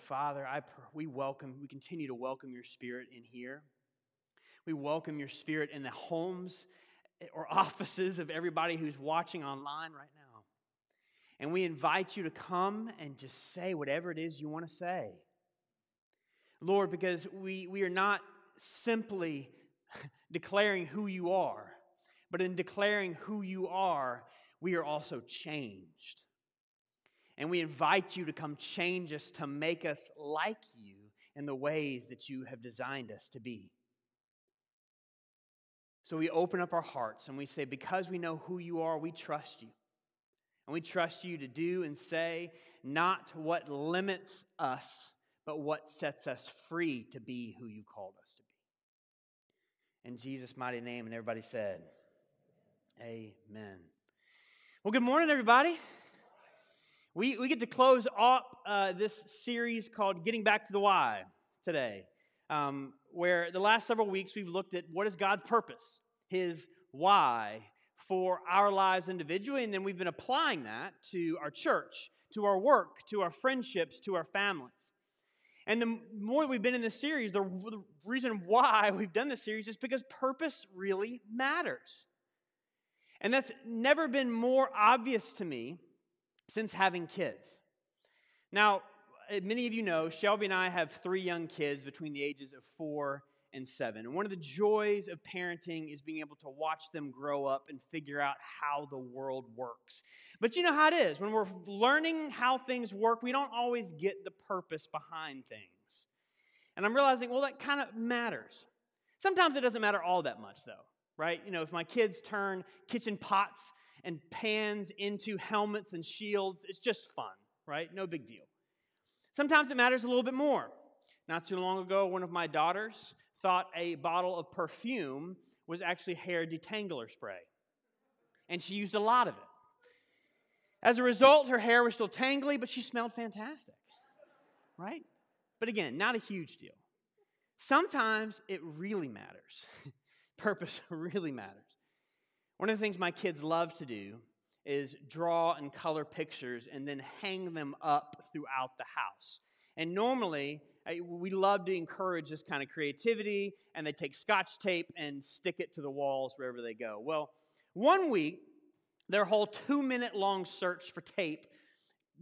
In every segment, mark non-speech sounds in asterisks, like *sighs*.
Father, I, we welcome, we continue to welcome your spirit in here. We welcome your spirit in the homes eh, or *laughs* offices of everybody who's watching online right now. And we invite you to come and just say whatever it is you want to say. Lord, because we, we are not simply *laughs* declaring who you are, but in declaring who you are, we are also changed. And we invite you to come change us to make us like you in the ways that you have designed us to be. So we open up our hearts and we say, because we know who you are, we trust you. And we trust you to do and say not what limits us, but what sets us free to be who you called us to be. In Jesus' mighty name, and everybody said, Amen. Well, good morning, everybody. We, we get to close up uh, this series called Getting Back to the Why today, um, where the last several weeks we've looked at what is God's purpose, His why for our lives individually, and then we've been applying that to our church, to our work, to our friendships, to our families. And the more we've been in this series, the, the reason why *laughs* we've done this series is because purpose really matters. And that's never been more obvious to me since having kids. Now, eh, many of you know, Shelby and I have three young kids between the ages of four and seven. And one of the joys of parenting is being able to watch them grow up and figure out how the world works. But you know how it is. When we're learning how things work, we don't always get the purpose behind things. And I'm realizing, well, that kind of matters. Sometimes it doesn't matter all that much, though, right? You know, if my kids turn kitchen pots and pans into helmets and shields. It's just fun, right? No big deal. Sometimes it matters a little bit more. Not too long ago, one of my daughters thought a bottle of perfume was actually hair detangler spray, and she used a lot of it. As a result, her hair was still tangly, but she smelled fantastic, right? But again, not a huge deal. Sometimes it really matters. *laughs* Purpose *laughs* really matters. One of the things my kids love to do is draw and color pictures and then hang them up throughout the house. And normally, we love to encourage this kind of creativity, and they take scotch tape and stick it to the walls wherever they go. Well, one week, their whole two minute long search for tape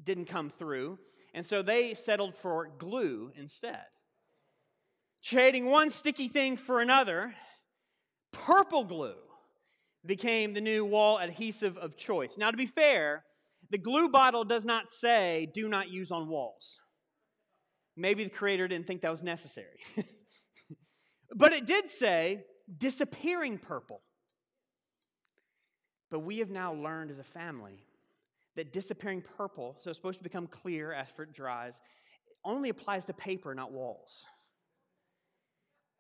didn't come through, and so they settled for glue instead. Trading one sticky thing for another, purple glue became the new wall adhesive of choice. Now, to be fair, the glue bottle does not say do not use on walls. Maybe the creator didn't think that was necessary. *laughs* but it did say disappearing purple. But we have now learned as a family that disappearing purple, so it's supposed to become clear after it dries, only applies to paper, not walls.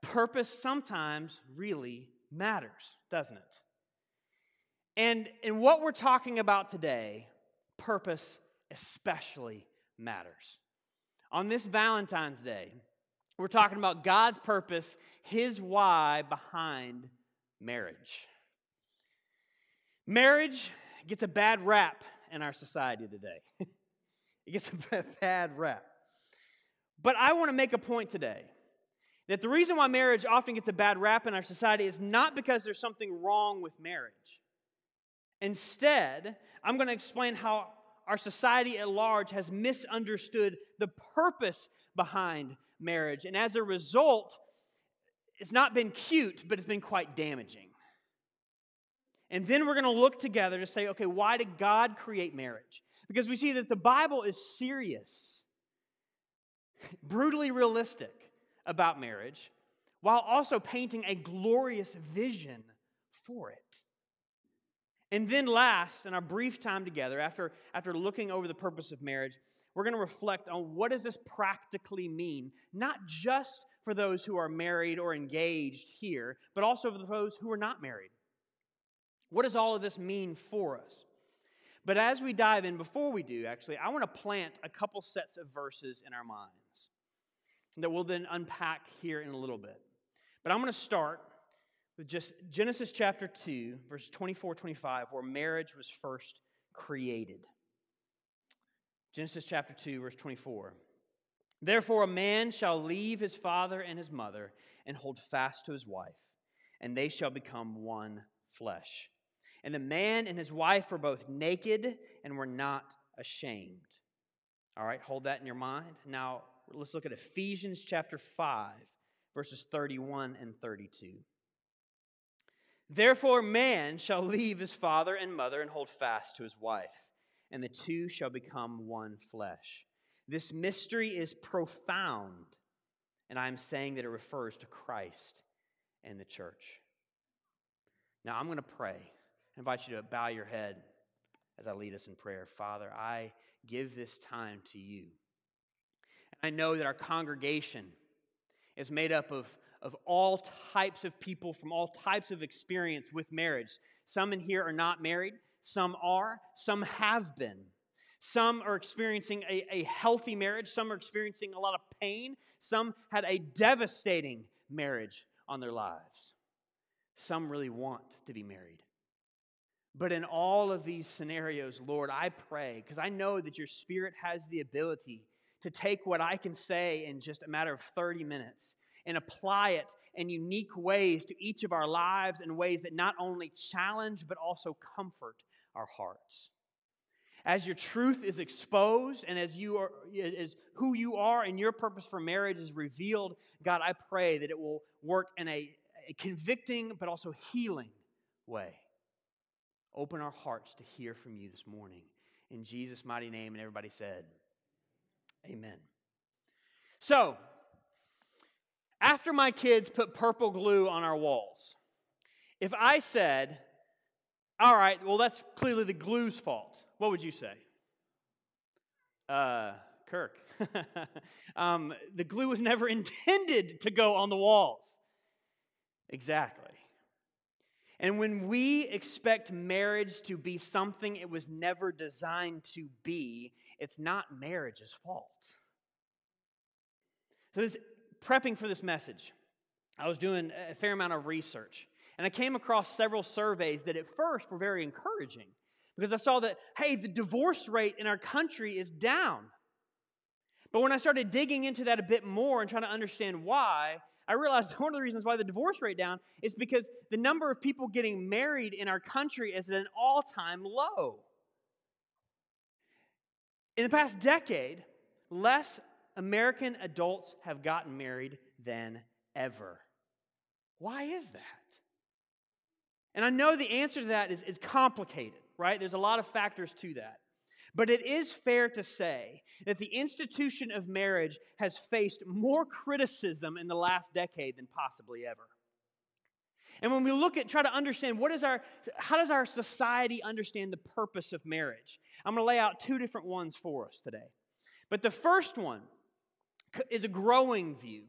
Purpose sometimes really matters, doesn't it? And in what we're talking about today, purpose especially matters. On this Valentine's Day, we're talking about God's purpose, His why behind marriage. Marriage gets a bad rap in our society today. *laughs* it gets a *laughs* bad rap. But I want to make a point today that the reason why marriage often gets a bad rap in our society is not because there's something wrong with marriage. Instead, I'm going to explain how our society at large has misunderstood the purpose behind marriage. And as a result, it's not been cute, but it's been quite damaging. And then we're going to look together to say, okay, why did God create marriage? Because we see that the Bible is serious, *laughs* brutally realistic about marriage, while also painting a glorious vision for it. And then, last, in our brief time together, after, after looking over the purpose of marriage, we're going to reflect on what does this practically mean, not just for those who are married or engaged here, but also for those who are not married. What does all of this mean for us? But as we dive in, before we do, actually, I want to plant a couple sets of verses in our minds that we'll then unpack here in a little bit. But I'm going to start just Genesis chapter 2, verse 24 25, where marriage was first created. Genesis chapter 2, verse 24. Therefore, a man shall leave his father and his mother and hold fast to his wife, and they shall become one flesh. And the man and his wife were both naked and were not ashamed. All right, hold that in your mind. Now, let's look at Ephesians chapter 5, verses 31 and 32. Therefore, man shall leave his father and mother and hold fast to his wife, and the two shall become one flesh. This mystery is profound, and I'm saying that it refers to Christ and the church. Now, I'm going to pray. I invite you to bow your head as I lead us in prayer. Father, I give this time to you. I know that our congregation is made up of, of all types of people from all types of experience with marriage. Some in here are not married, some are, some have been. Some are experiencing a, a healthy marriage, some are experiencing a lot of pain, some had a devastating marriage on their lives. Some really want to be married. But in all of these scenarios, Lord, I pray, because I know that your Spirit has the ability to take what I can say in just a matter of 30 minutes and apply it in unique ways to each of our lives in ways that not only challenge but also comfort our hearts. As your truth is exposed and as you are as who you are and your purpose for marriage is revealed, God, I pray that it will work in a, a convicting but also healing way. Open our hearts to hear from you this morning. In Jesus' mighty name, and everybody said, Amen. So, after my kids put purple glue on our walls, if I said, All right, well, that's clearly the glue's fault, what would you say? Uh, Kirk. *laughs* um, the glue was never *laughs* intended to go on the walls. Exactly. And when we expect marriage to be something it was never designed to be, it's not marriage's fault. So, this, prepping for this message, I was doing a fair amount of research, and I came across several surveys that at first were very encouraging because I saw that, hey, the divorce rate in our country is down. But when I started digging into that a bit more and trying to understand why, I realized *laughs* one of the reasons why the divorce rate down is because the number of people getting married in our country is at an all-time low. In the past decade, less American adults have gotten married than ever. Why is that? And I know the answer to that is, is complicated, right? There's a lot of factors to that. But it is fair to say that the institution of marriage has faced more criticism in the last decade than possibly ever. And when we look at, try to understand what is our, how does our society understand the purpose of marriage? I'm going to lay out two different ones for us today. But the first one is a growing view.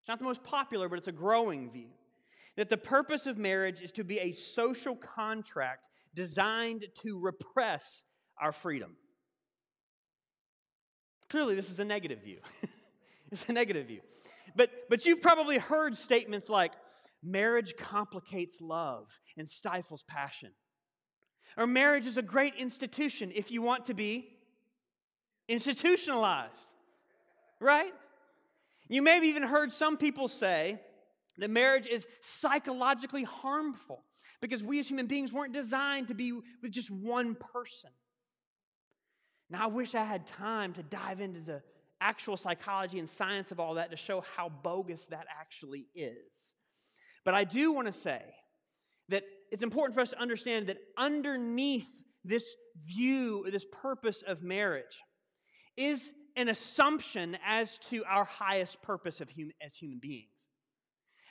It's not the most popular, but it's a growing view. That the purpose of marriage is to be a social contract designed to repress our freedom. Clearly, this is a negative view. *laughs* it's a negative view. But, but you've probably heard statements like, marriage complicates love and stifles passion. Or marriage is a great institution if you want to be institutionalized, right? You may have even heard some people say that marriage is psychologically harmful because we as human beings weren't designed to be with just one person. Now, I wish I had time to dive into the actual psychology and science of all that to show how bogus that actually is. But I do want to say that it's important for us to understand that underneath this view, this purpose of marriage, is an assumption as to our highest purpose of human, as human beings.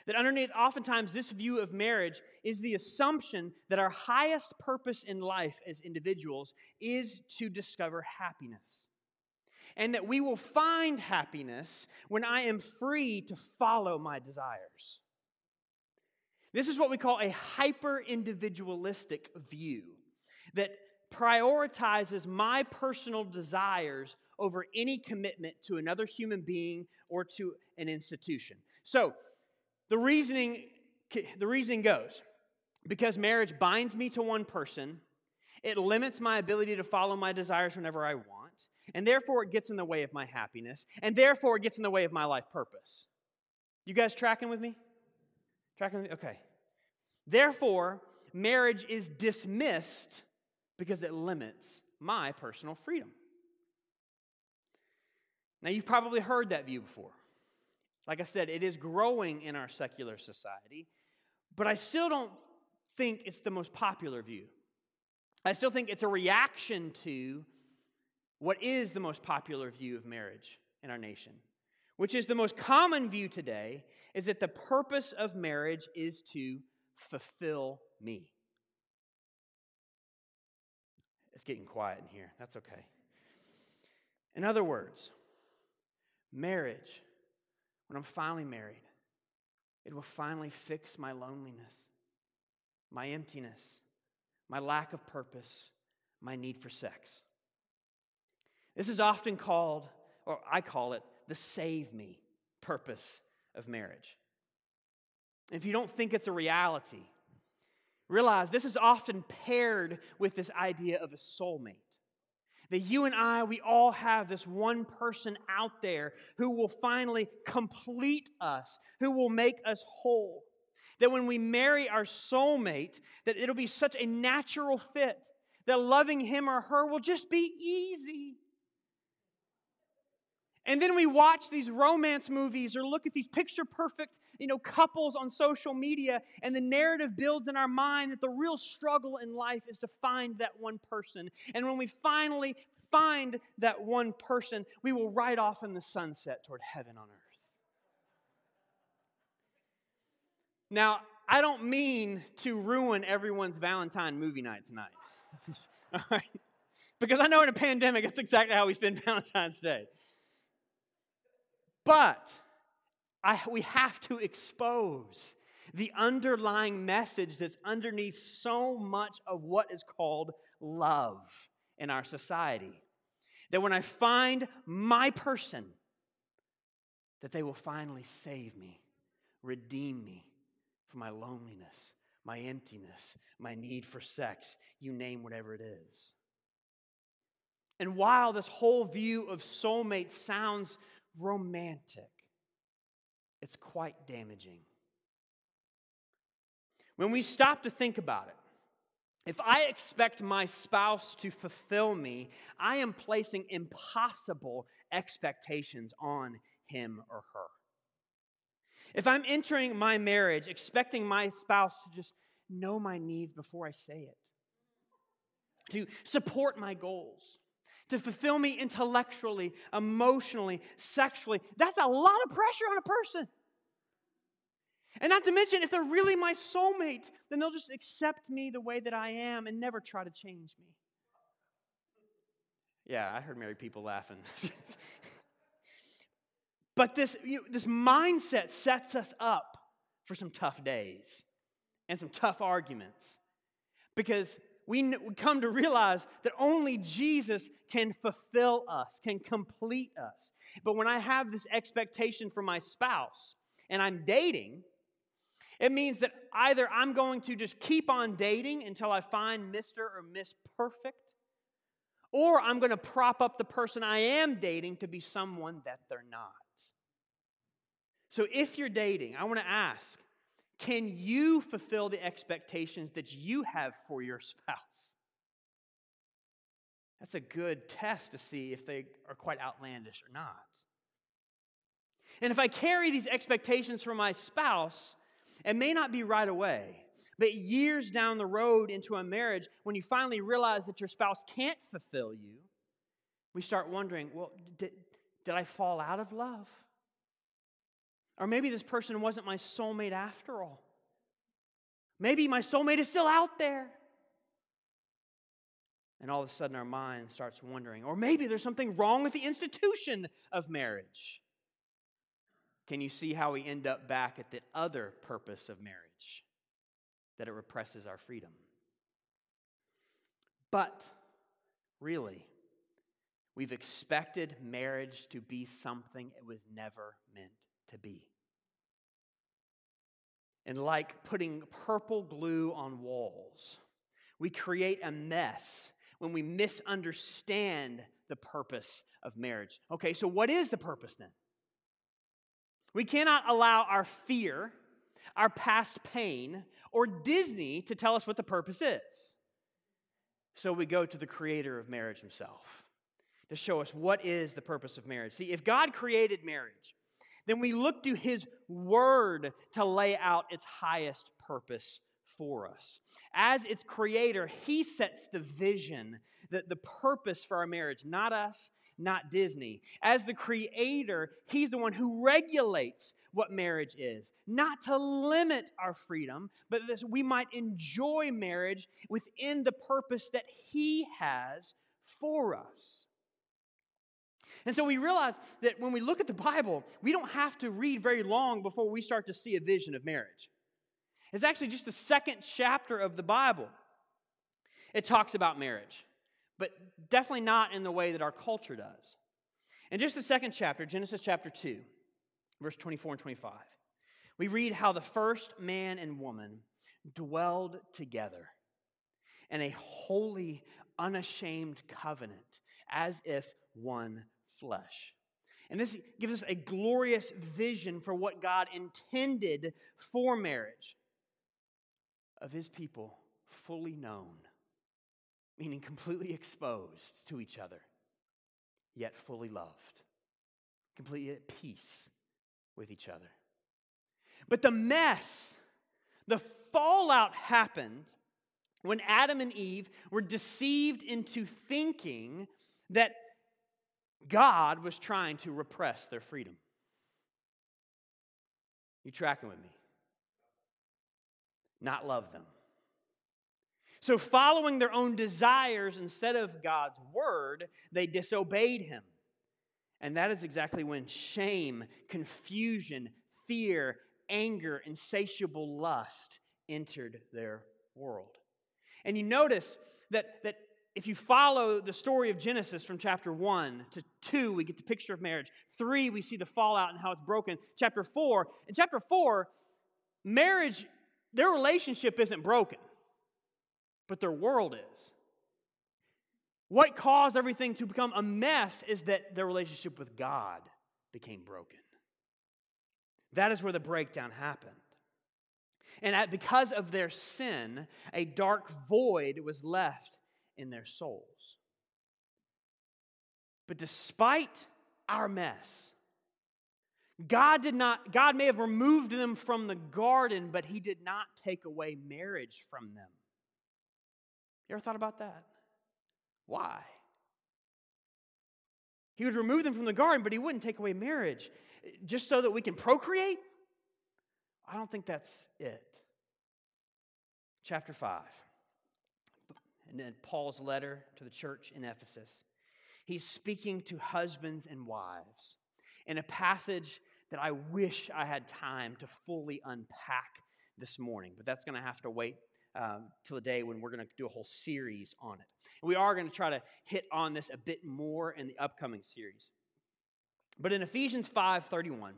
That underneath, oftentimes, this view of marriage is the assumption that our highest purpose in life as individuals is to discover happiness. And that we will find happiness when I am free to follow my desires. This is what we call a hyper individualistic view that prioritizes my personal desires over any commitment to another human being or to an institution. So, the reasoning, the reasoning goes because marriage binds me to one person, it limits my ability to follow my desires whenever I want, and therefore it gets in the way of my happiness, and therefore it gets in the way of my life purpose. You guys tracking with me? Tracking with me? Okay. Therefore, marriage is dismissed because it limits my personal freedom. Now, you've probably heard that view before. Like I said, it is growing in our secular society, but I still don't think it's the most popular view. I still think it's a reaction to what is the most popular view of marriage in our nation, which is the most common view today is that the purpose of marriage is to fulfill me. It's getting quiet in here. That's okay. In other words, marriage, when I'm finally married, it will finally fix my loneliness, my emptiness, my lack of purpose, my need for sex. This is often called, or I call it, the save me purpose of marriage. If you don't think it's a reality, realize this is often paired with this idea of a soulmate. That you and I, we all have this one person out there who will finally complete us, who will make us whole. That when we marry our soulmate, that it'll be such a natural fit that loving him or her will just be easy. And then we watch these romance movies or look at these picture perfect, you know, couples on social media and the narrative builds in our mind that the real struggle in life is to find that one person. And when we finally find that one person, we will ride off in the sunset toward heaven on earth. Now, I don't mean to ruin everyone's Valentine movie night tonight. *laughs* All right? Because I know in a pandemic, that's exactly how we spend *laughs* Valentine's Day. But I, we have to expose the underlying message that's underneath so much of what is called love in our society. That when I find my person, that they will finally save me, redeem me from my loneliness, my emptiness, my need for sex, you name whatever it is. And while this whole view of soulmate sounds romantic, it's quite damaging. When we stop to think about it, if I expect my spouse to fulfill me, I am placing impossible expectations on him or her. If I'm entering my marriage expecting my spouse to just know my needs before I say it, to support my goals, to fulfill me intellectually, emotionally, sexually. That's a lot of pressure on a person. And not to mention, if they're really my soulmate, then they'll just accept me the way that I am and never try to change me. Yeah, I heard married people laughing. *laughs* but this, you know, this mindset sets us up for some tough days and some tough arguments. Because we come to realize that only Jesus can fulfill us, can complete us. But when I have this expectation for my spouse and I'm dating, it means that either I'm going to just keep on dating until I find Mr. or Miss Perfect, or I'm going to prop up the person I am dating to be someone that they're not. So if you're dating, I want to ask can you fulfill the expectations that you have for your *laughs* spouse? That's a good test to see if they are quite outlandish or not. And if I carry these expectations for my spouse, it may not be right away, but years down the road into a marriage, when you finally realize that your spouse can't fulfill you, we start wondering well, did, did I fall out of love? Or maybe this person wasn't my soulmate after all. Maybe my soulmate is still out there. And all of a sudden, our mind starts wondering, or maybe there's something wrong with the institution of marriage. Can you see how we end up back at the other purpose of marriage? That it represses our freedom. But really, we've expected marriage to be something it was never meant to be. And like putting purple glue on walls, we create a mess when we misunderstand the purpose of marriage. Okay, so what is the purpose then? We cannot allow our fear, our past pain, or Disney to tell us what the purpose is. So we go to the creator of marriage himself to show us what is the purpose of marriage. See, if God created marriage, then we look to his word to lay out its highest purpose for us. As its creator, he sets the vision, the, the purpose for our marriage, not us, not Disney. As the creator, he's the one who regulates what marriage is, not to limit our freedom, but that we might enjoy marriage within the purpose that he has for us. And so we realize that when we look at the Bible, we don't have to read very long before we start to see a vision of marriage. It's actually just the second chapter of the Bible. It talks about marriage but definitely not in the way that our culture does. In just the second chapter, Genesis chapter 2, verse 24 and 25, we read how the first man and woman dwelled together in a holy, unashamed covenant as if one flesh. And this gives us a glorious vision for what God intended for marriage of his people fully known meaning completely exposed to each other, yet fully loved, completely at peace with each other. But the mess, the fallout happened when Adam and Eve were deceived into thinking that God was trying to repress their freedom. You tracking with me? Not love them. So, following their own desires instead of God's word, they disobeyed him. And that is exactly when shame, confusion, fear, anger, insatiable lust entered their world. And you notice that, that if you follow the story of Genesis from chapter 1 to 2, we get the picture of marriage. 3, we see the fallout and how it's broken. Chapter 4, in chapter 4, marriage, their relationship isn't broken but their world is. What caused everything to become a mess is that their relationship with God became broken. That is where the breakdown happened. And because of their sin, a dark void was left in their souls. But despite our mess, God did not, God may have removed them from the garden, but He did not take away marriage from them. You ever thought about that? Why? He would remove them from the garden, but he wouldn't take away marriage just so that we can procreate? I don't think that's it. Chapter 5. And then Paul's letter to the church in Ephesus. He's speaking to husbands and wives in a passage that I wish I had time to fully unpack this morning, but that's going to have to wait um, till the day when we're going to do a whole series on it. And we are going to try to hit on this a bit more in the upcoming series. But in Ephesians 5:31,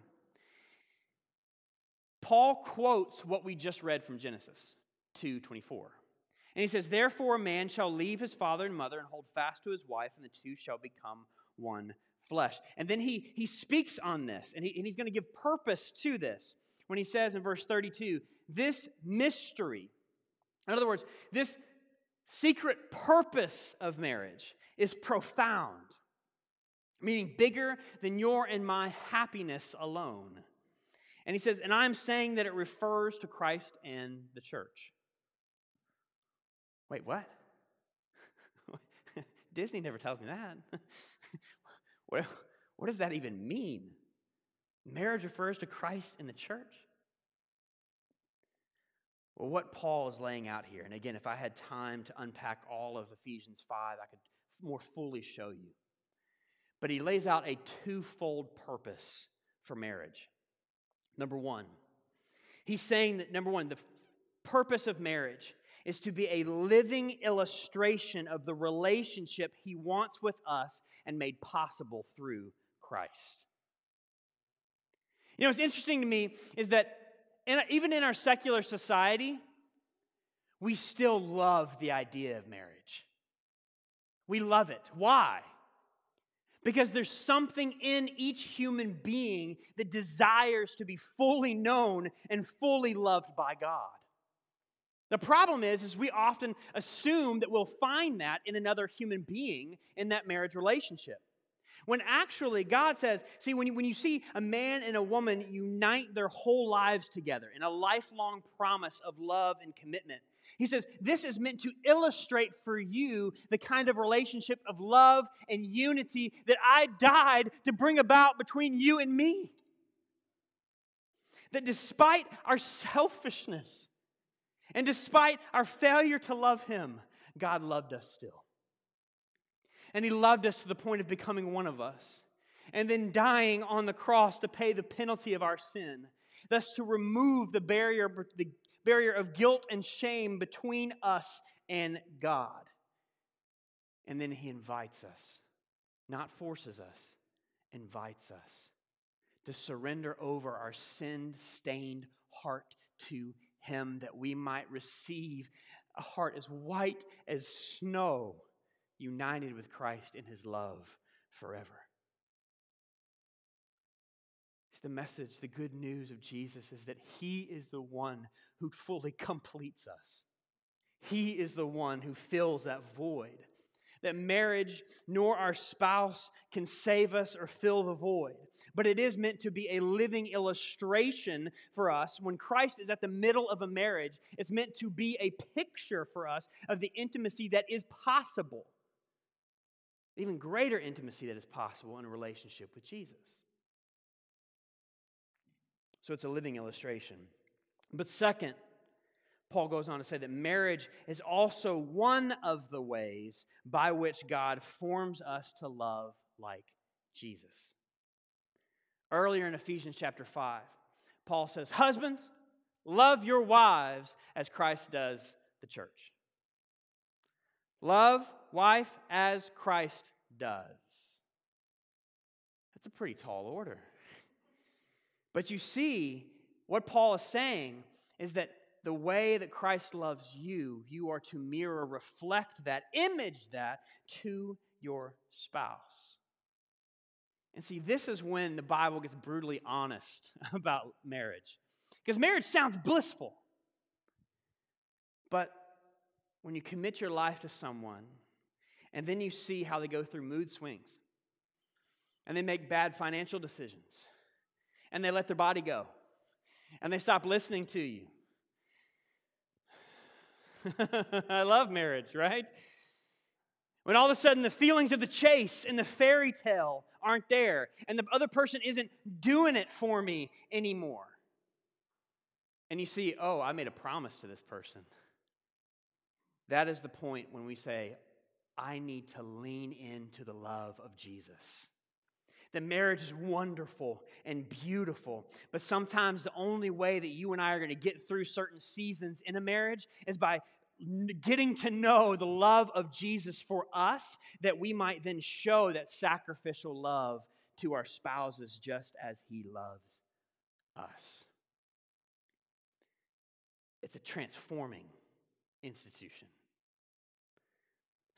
Paul quotes what we just read from Genesis 2:24. And he says, Therefore, a man shall leave his father and mother and hold fast to his wife, and the two shall become one flesh. And then he, he speaks on this, and, he, and he's going to give purpose to this when he says in verse 32 this mystery in other words, this secret purpose of marriage is profound, meaning bigger than your and my happiness alone. And he says, and I'm saying that it refers to Christ and the church. Wait, what? *laughs* Disney never tells me that. *laughs* what, what does that even mean? Marriage refers to Christ and the church? Well, what Paul is laying out here, and again, if I had time to unpack all of Ephesians 5, I could more fully show you. But he lays out a twofold purpose for marriage. Number one, he's saying that, number one, the purpose of marriage is to be a living illustration of the relationship he wants with us and made possible through Christ. You know, what's interesting to me is that in, even in our secular society, we still love the idea of marriage. We love it. Why? Because there's something in each human being that desires to be fully known and fully loved by God. The problem is, is we often assume that we'll find that in another human being in that marriage relationship. When actually, God says, see, when you, when you see a man and a woman unite their whole lives together in a lifelong promise of love and commitment, he says, this is meant to illustrate for you the kind of relationship of love and unity that I died to bring about between you and me. That despite our selfishness and despite our failure to love Him, God loved us still. And He loved us to the point of becoming one of us and then dying on the cross to pay the penalty of our sin, thus to remove the barrier, the barrier of guilt and shame between us and God. And then He invites us, not forces us, invites us to surrender over our sin stained heart to Him that we might receive a heart as white as snow united with Christ in his love forever. The message, the good news of Jesus is that he is the one who fully *laughs* completes us. He is the one who fills that void. That marriage nor our spouse can save us or fill the void. But it is meant to be a living illustration for us. When Christ is at the middle of a marriage, it's meant to be a picture for us of the intimacy that is possible even greater intimacy that is possible in a relationship with Jesus. So it's a living illustration. But second, Paul goes on to say that marriage is also one of the ways by which God forms us to love like Jesus. Earlier in Ephesians chapter 5, Paul says, Husbands, love your wives as Christ does the church. Love wife as Christ does. That's a pretty tall order. But you see, what Paul is saying is that the way that Christ loves you, you are to mirror, reflect that, image that to your spouse. And see, this is when the Bible gets brutally honest *laughs* about marriage. Because marriage sounds blissful. But when you commit your life to someone and then you see how they go through mood swings and they make bad financial decisions and they let their body go and they stop listening to you. *laughs* I love marriage, right? When all of a sudden the feelings of the chase and the fairy tale aren't there, and the other person isn't doing it for me anymore. And you see, oh, I made a promise to this person. That is the point when we say, I need to lean into the love of Jesus. The marriage is wonderful and beautiful, but sometimes the only way that you and I are going to get through certain seasons in a marriage is by getting to know the love of Jesus for us, that we might then show that sacrificial love to our spouses just as He loves us. It's a transforming institution.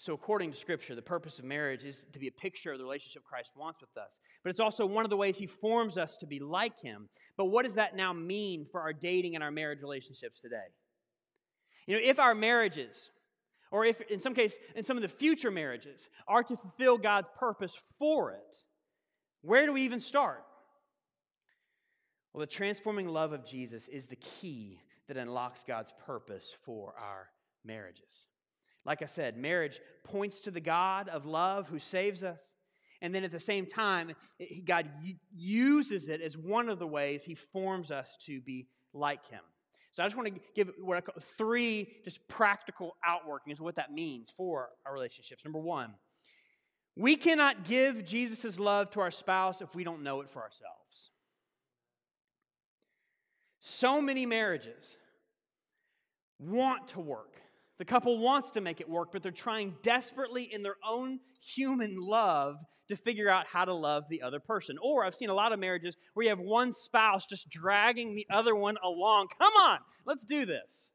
So, according to Scripture, the purpose of marriage is to be a picture of the relationship Christ wants with us. But it's also one of the ways He forms us to be like Him. But what does that now mean for our dating and our marriage relationships today? You know, if our marriages, or if in some case, in some of the future marriages, are to fulfill God's purpose for it, where do we even start? Well, the transforming love of Jesus is the key that unlocks God's purpose for our marriages. Like I said, marriage points to the God of love who saves us. And then at the same time, God uses it as one of the ways He forms us to be like Him. So I just want to give what I call three just practical outworkings of what that means for our relationships. Number one, we cannot give Jesus' love to our spouse if we don't know it for ourselves. So many marriages want to work the couple wants to make it work, but they're trying desperately in their own human love to figure out how to love the other person. Or I've seen a lot of marriages where you have one spouse just dragging the other one along. Come on, let's do this.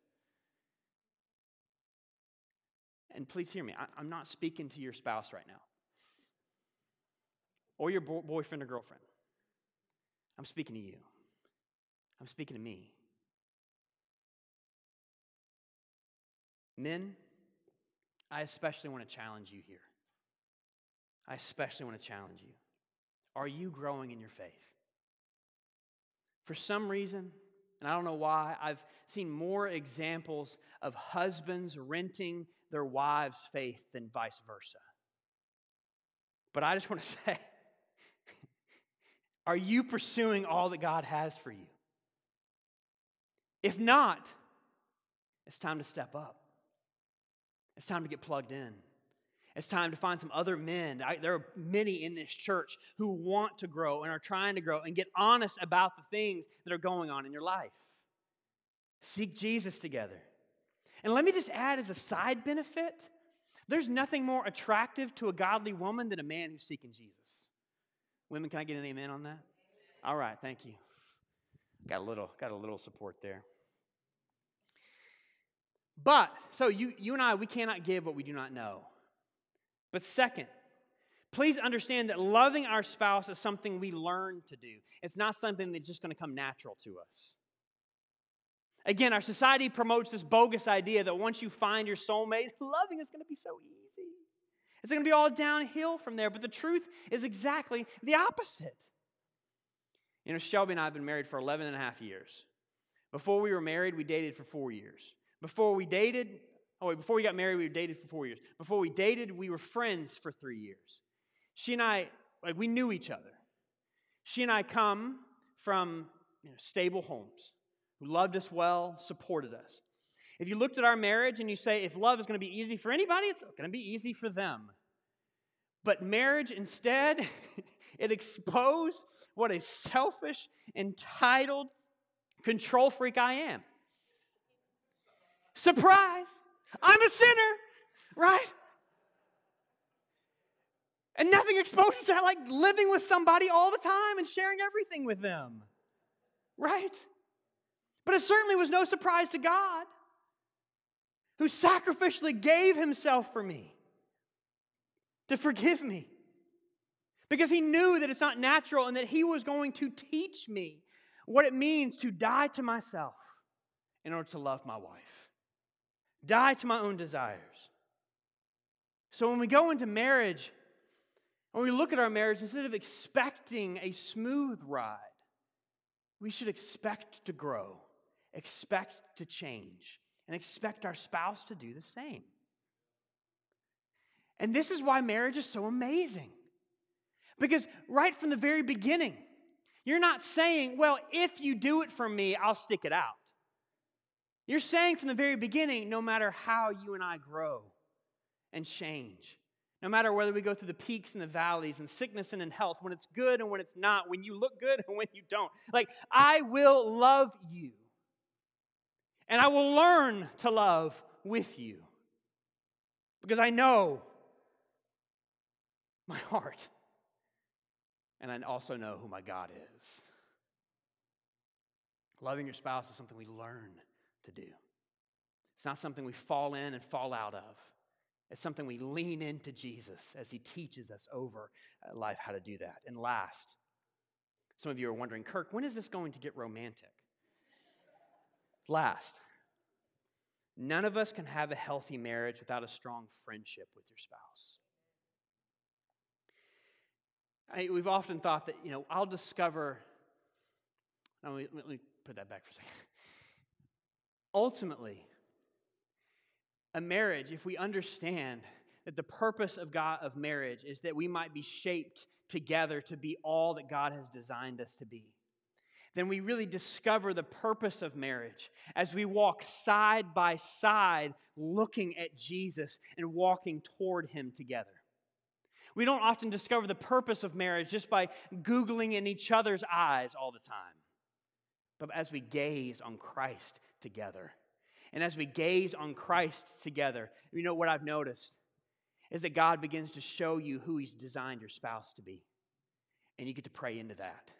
And please hear me, I'm not speaking to your spouse right now. or your bo- boyfriend or girlfriend. I'm speaking to you. I'm speaking to me. Men, I especially want to challenge you here. I especially want to challenge you. Are you growing in your faith? For some reason, and I don't know why, I've seen more examples of husbands renting their wives' faith than vice versa. But I just want to *laughs* say are you pursuing all that God has for you? If not, it's time to step up. It's time to get plugged in. It's time to find some other men. I, there are many in this church who want to grow and are trying to grow and get honest about the things that are going on in your life. Seek Jesus together. And let me just add as a side benefit there's nothing more attractive to a godly woman than a man who's seeking Jesus. Women, can I get an amen on that? All right, thank you. Got a little, got a little support there. But, so you, you and I, we cannot give what we do not know. But second, please understand that loving our spouse is something we learn to do. It's not something that's just going to come natural to us. Again, our society promotes this bogus idea that once you find your soulmate, *laughs* loving is going to be so easy. It's going to be all downhill from there. But the truth is exactly the opposite. You know, Shelby and I have been married for 11 and a half years. Before we were married, we dated for four years. Before we dated, oh wait, before we got married, we were dated for four years. Before we dated, we were friends for three years. She and I, like, we knew each other. She and I come from you know, stable homes who loved us well, supported us. If you looked at our marriage and you say, if love is going to be easy for anybody, it's going to be easy for them. But marriage, instead, *laughs* it exposed what a selfish, entitled, control freak I am. Surprise! I'm a sinner, right? And nothing exposes that like living with somebody all the time and sharing everything with them, right? But it certainly was no surprise to God, who sacrificially gave himself for me to forgive me. Because he knew that it's not natural and that he was going to teach me what it means to die to myself in order to love my wife die to my own desires. So when we go into marriage, when we look at our marriage, instead of expecting a smooth ride, we should expect to grow, expect to change, and expect our spouse to do the same. And this is why marriage is so amazing. Because right from the very beginning, you're not saying, well, if you do it for me, I'll stick it out. You're saying from the very beginning no matter how you and I grow and change, no matter whether we go through the peaks and the valleys and sickness and in health, when it's good and when it's not, when you look good *laughs* and when you don't, like, I will love you. And I will learn to love with you because I know my heart. And I also know who my God is. Loving your spouse is something we learn to do. It's not something we fall in and fall out of. It's something we lean into Jesus as he teaches us over uh, life how to do that. And last, some of you are wondering, Kirk, when is this going to get romantic? Last, none of us can have a healthy marriage without a strong friendship with your spouse. I, we've often thought that, you know, I'll discover. Let me, let me put that back for a second. Ultimately, a marriage, if we understand that the purpose of God of marriage is that we might be shaped together to be all that God has designed us to be, then we really discover the purpose of marriage as we walk side by side looking at Jesus and walking toward him together. We don't often discover the purpose of marriage just by Googling in each other's eyes all the time, but as we gaze on Christ together. And as we gaze on Christ together, you know what I've noticed is that God begins to show you who He's designed your spouse to be. And you get to pray into that.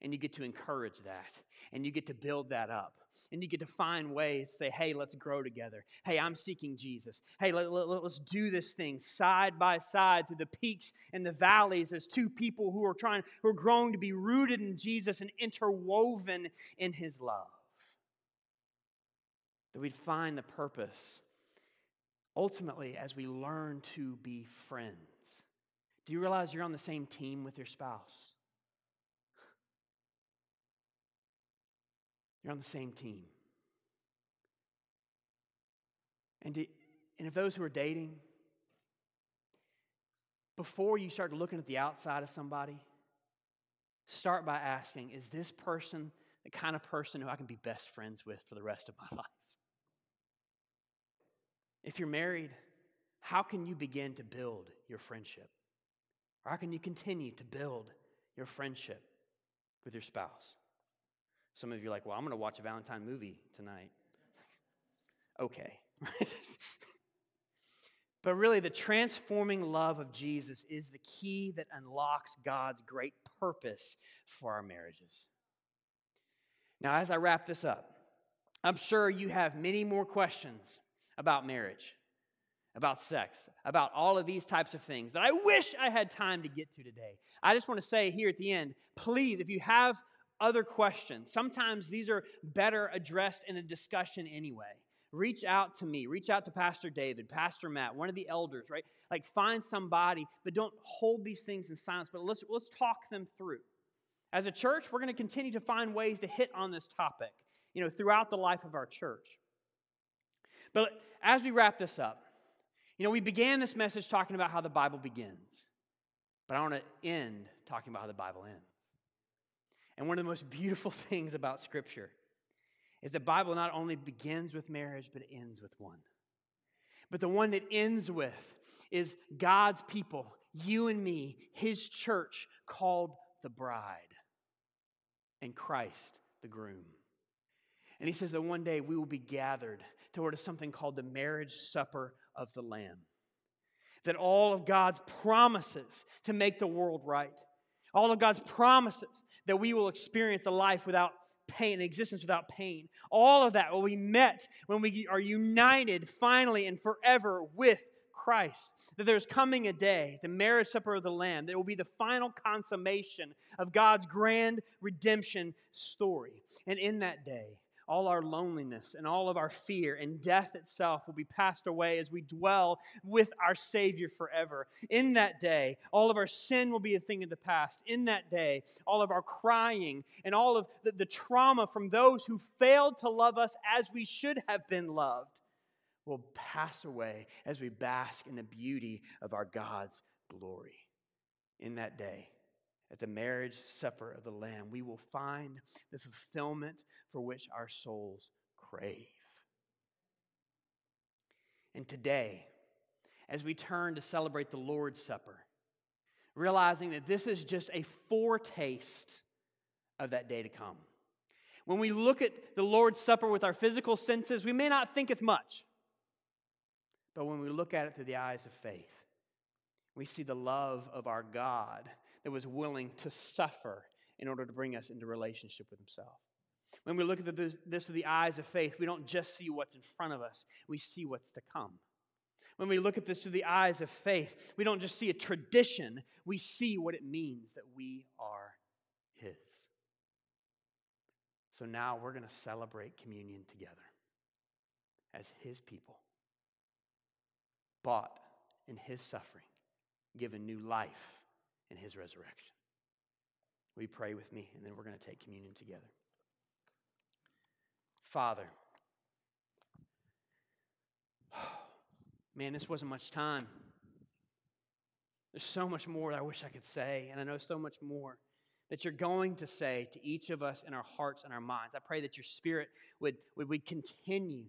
And you get to encourage that. And you get to build that up. And you get to find ways to say, hey, let's grow together. Hey, I'm seeking Jesus. Hey, let, let, let's do this thing side by side through the peaks and the valleys as two people who are trying, who are growing to be rooted in Jesus and interwoven in his love. That we'd find the purpose ultimately as we learn to be friends. Do you realize you're on the same team with your spouse? You're on the same team. And, do, and if those who are dating, before you start looking at the outside of somebody, start by asking Is this person the kind of person who I can be best friends with for the rest of my *laughs* life? If you're married, how can you begin to build your friendship? Or how can you continue to build your friendship with your spouse? Some of you are like, well, I'm going to watch a Valentine movie tonight. *laughs* okay. *laughs* but really, the transforming love of Jesus is the key that unlocks God's great purpose for our marriages. Now, as I wrap this up, I'm sure you have many more questions about marriage, about sex, about all of these types of things that I wish I had time to get to today. I just want to say here at the end please, if you have other questions. Sometimes these are better addressed in a discussion anyway. Reach out to me, reach out to Pastor David, Pastor Matt, one of the elders, right? Like find somebody, but don't hold these things in silence, but let's let's talk them through. As a church, we're going to continue to find ways to hit on this topic, you know, throughout the life of our church. But as we wrap this up, you know, we began this message talking about how the Bible begins, but I want to end talking about how the Bible ends. And one of the most beautiful *laughs* things about Scripture is the Bible not only begins with marriage, but it ends with one. But the one that ends with is God's people, you and me, His church called the bride, and Christ the groom. And He says that one day we will be gathered toward something called the marriage supper of the Lamb. That all of God's promises to make the world right all of God's promises that we will experience a life without pain, an existence without pain. All of that will be met when we are united finally and forever with Christ. That there's coming a day, the marriage supper of the Lamb, that will be the final consummation of God's grand redemption story. And in that day, all our loneliness and all of our fear and death itself will be passed away as we dwell with our Savior forever. In that day, all of our sin will be a thing of the past. In that day, all of our crying and all of the, the trauma from those who failed to love us as we should have been loved will pass away as we bask in the beauty of our God's glory. In that day, at the marriage supper of the Lamb, we will find the fulfillment for which our souls crave. And today, as we turn to celebrate the Lord's Supper, realizing that this is just a foretaste of that day to come. When we look at the Lord's Supper with our physical senses, we may not think it's much. But when we look at it through the eyes of faith, we see the love of our God that was willing to suffer in order to bring us into relationship with Himself. When we look at this through the eyes of faith, we don't just see what's in front of us, we see what's to come. When we look at this through the eyes of faith, we don't just see a tradition, we see what it means that we are His. So now we're going to celebrate communion together as His people, bought in His suffering, given new life in his resurrection. You pray with me? And then we're going to take communion together. Father, *sighs* man, this wasn't much time. There's so much more that I wish I could say, and I know so much more that you're going to say to each of us in our hearts and our minds. I pray that your spirit would, would, would continue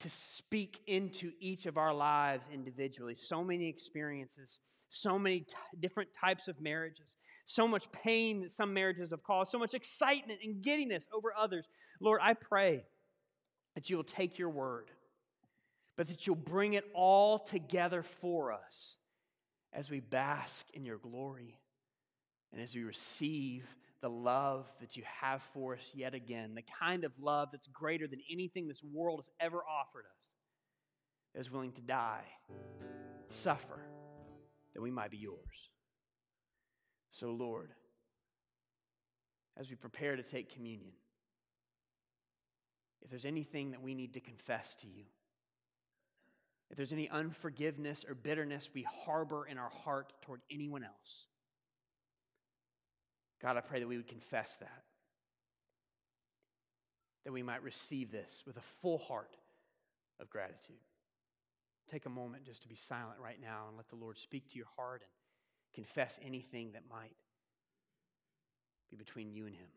to speak into each of our lives individually. So many experiences, so many t- different types of marriages, so much pain that some marriages have caused, so much excitement and giddiness over others. Lord, I pray that you will take your word, but that you'll bring it all together for us as we bask in your glory and as we receive the love that you have for us yet again, the kind of love that's greater than anything this world has ever offered us, that is willing to die, suffer, that we might be yours. So, Lord, as we prepare to take communion, if there's anything that we need to confess to you, if there's any unforgiveness or bitterness we harbor in our heart toward anyone else, God, I pray that we would confess that, that we might receive this with a full heart of gratitude. Take a moment just to be silent right now and let the Lord speak to your heart and confess anything that might be between you and Him.